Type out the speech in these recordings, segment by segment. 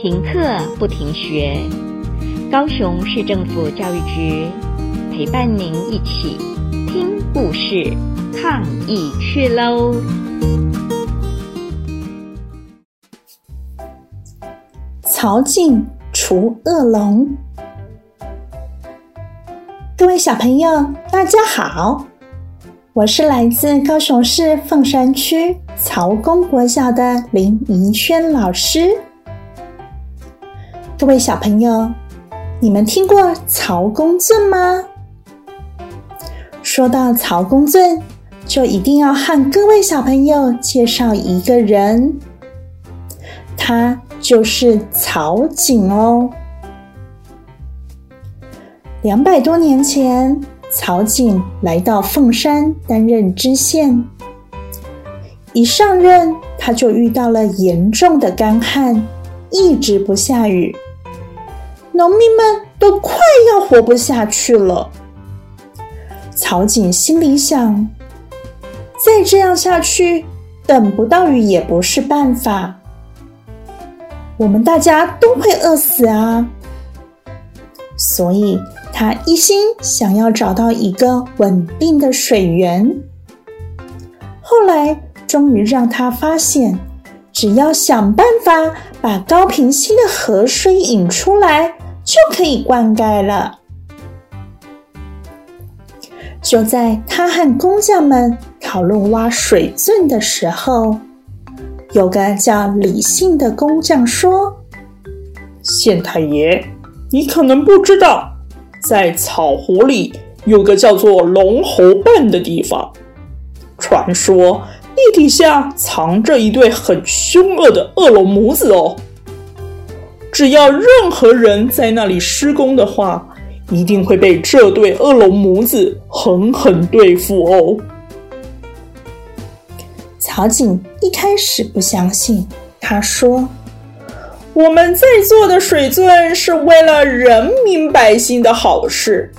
停课不停学，高雄市政府教育局陪伴您一起听故事、抗疫去喽！曹静除恶龙。各位小朋友，大家好，我是来自高雄市凤山区曹公国小的林怡轩老师。各位小朋友，你们听过曹公圳吗？说到曹公圳，就一定要和各位小朋友介绍一个人，他就是曹景哦。两百多年前，曹景来到凤山担任知县。一上任，他就遇到了严重的干旱，一直不下雨，农民们都快要活不下去了。曹景心里想：再这样下去，等不到雨也不是办法，我们大家都会饿死啊！所以，他一心想要找到一个稳定的水源，后来终于让他发现，只要想办法把高平溪的河水引出来，就可以灌溉了。就在他和工匠们讨论挖水圳的时候，有个叫李信的工匠说：“县太爷，你可能不知道。”在草湖里有个叫做龙喉伴的地方，传说地底下藏着一对很凶恶的恶龙母子哦。只要任何人在那里施工的话，一定会被这对恶龙母子狠狠对付哦。曹景一开始不相信，他说。我们在做的水圳是为了人民百姓的好事，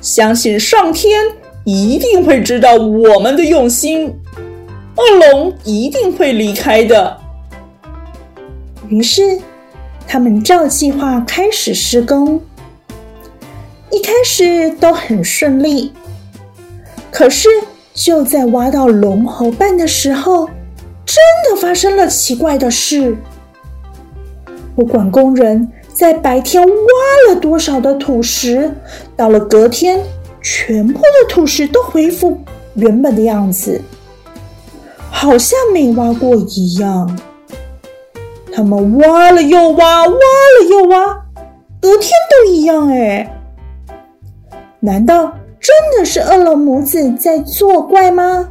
相信上天一定会知道我们的用心，恶龙一定会离开的。于是，他们照计划开始施工。一开始都很顺利，可是就在挖到龙喉瓣的时候，真的发生了奇怪的事。不管工人在白天挖了多少的土石，到了隔天，全部的土石都恢复原本的样子，好像没挖过一样。他们挖了又挖，挖了又挖，隔天都一样哎。难道真的是恶龙母子在作怪吗？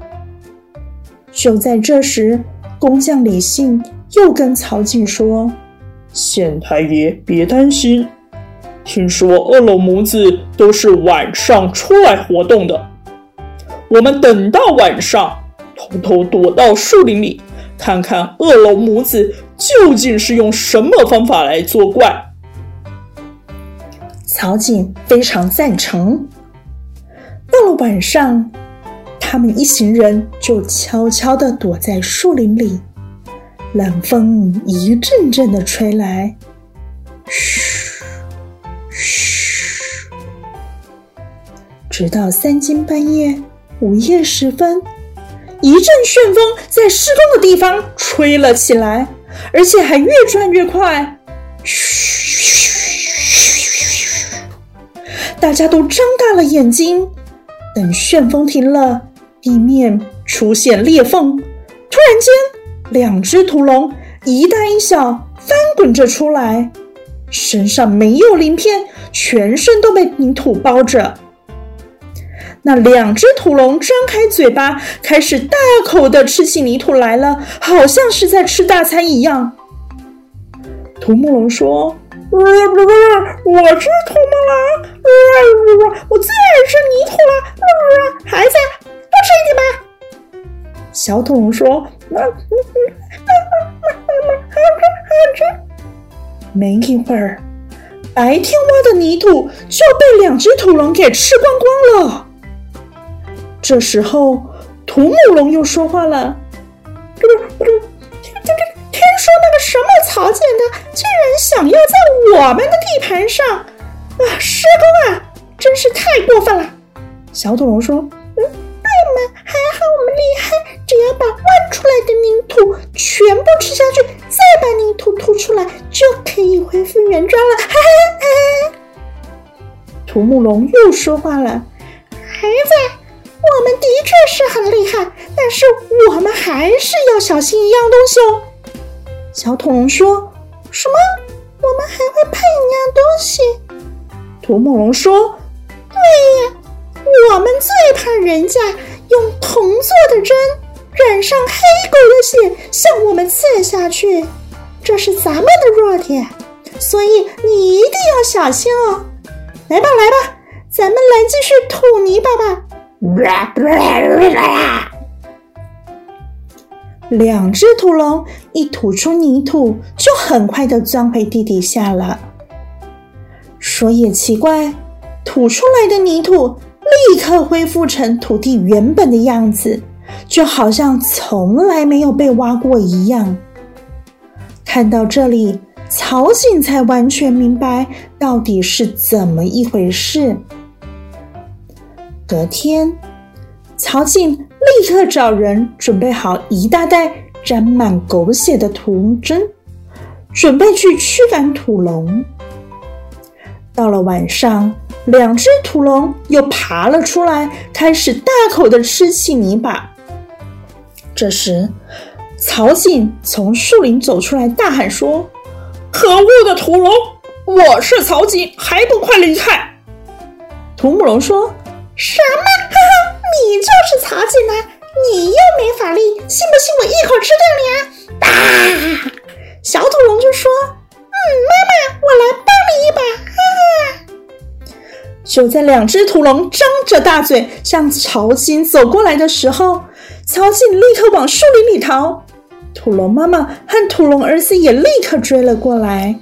就在这时，工匠李信又跟曹景说。县太爷，别担心。听说恶龙母子都是晚上出来活动的，我们等到晚上，偷偷躲到树林里，看看恶龙母子究竟是用什么方法来作怪。曹景非常赞成。到了晚上，他们一行人就悄悄地躲在树林里。冷风一阵阵的吹来，嘘嘘，直到三更半夜、午夜时分，一阵旋风在施工的地方吹了起来，而且还越转越快，嘘嘘，大家都张大了眼睛，等旋风停了，地面出现裂缝，突然间。两只土龙一大一小翻滚着出来，身上没有鳞片，全身都被泥土包着。那两只土龙张开嘴巴，开始大口的吃起泥土来了，好像是在吃大餐一样。土木龙说：“呃，不不，我是土木龙，呃，我最爱吃泥土了，呃，孩子多吃一点吧。”小土龙说。啊，嗯嗯，好吃好吃。没一会儿，白天挖的泥土就被两只土龙给吃光光了。这时候，土母龙又说话了：“听听听说那个什么曹建的竟然想要在我们的地盘上啊施工啊，真是太过分了。小土龙说：“嗯，我们，还好我们厉害，只要把挖出来的泥土全部吃下去，再把泥土吐出来，就可以恢复原状了。”哈哈哈。土木龙又说话了：“孩子。”我们的确是很厉害，但是我们还是要小心一样东西哦。小恐龙说：“什么？我们还会怕一样东西？”土木龙说：“对呀，我们最怕人家用铜做的针染上黑狗的血向我们刺下去，这是咱们的弱点，所以你一定要小心哦。来吧，来吧，咱们来继续吐泥巴吧。” 两只土龙一吐出泥土，就很快的钻回地底下了。说也奇怪，吐出来的泥土立刻恢复成土地原本的样子，就好像从来没有被挖过一样。看到这里，曹景才完全明白到底是怎么一回事。隔天，曹静立刻找人准备好一大袋沾满狗血的铜针，准备去驱赶土龙。到了晚上，两只土龙又爬了出来，开始大口的吃起泥巴。这时，曹静从树林走出来，大喊说：“可恶的土龙，我是曹景，还不快离开！”土木龙说。什么？哈哈，你就是曹景南，你又没法力，信不信我一口吃掉你啊？啊！小土龙就说：“嗯，妈妈，我来帮你一把。”哈哈。就在两只土龙张着大嘴向曹景走过来的时候，曹景立刻往树林里逃，土龙妈妈和土龙儿子也立刻追了过来。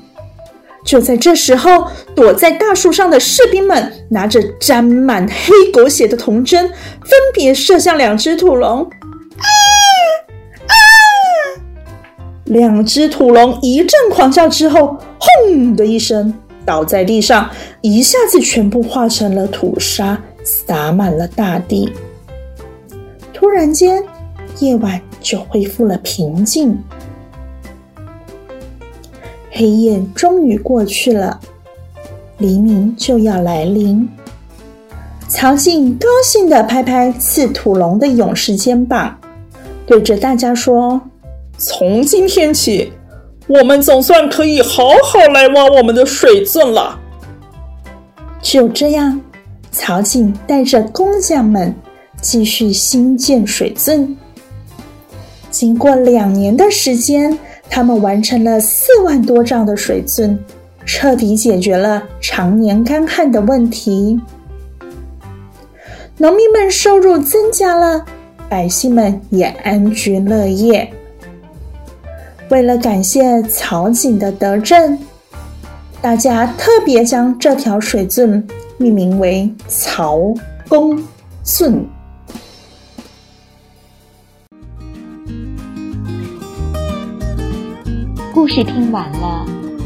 就在这时候，躲在大树上的士兵们拿着沾满黑狗血的铜针，分别射向两只土龙。啊啊！两只土龙一阵狂叫之后，轰的一声倒在地上，一下子全部化成了土沙，洒满了大地。突然间，夜晚就恢复了平静。黑夜终于过去了，黎明就要来临。曹静高兴地拍拍刺土龙的勇士肩膀，对着大家说：“从今天起，我们总算可以好好来挖我们的水圳了。”就这样，曹静带着工匠们继续兴建水圳。经过两年的时间。他们完成了四万多丈的水圳，彻底解决了常年干旱的问题。农民们收入增加了，百姓们也安居乐业。为了感谢曹景的德政，大家特别将这条水圳命名为曹公圳。故事听完了，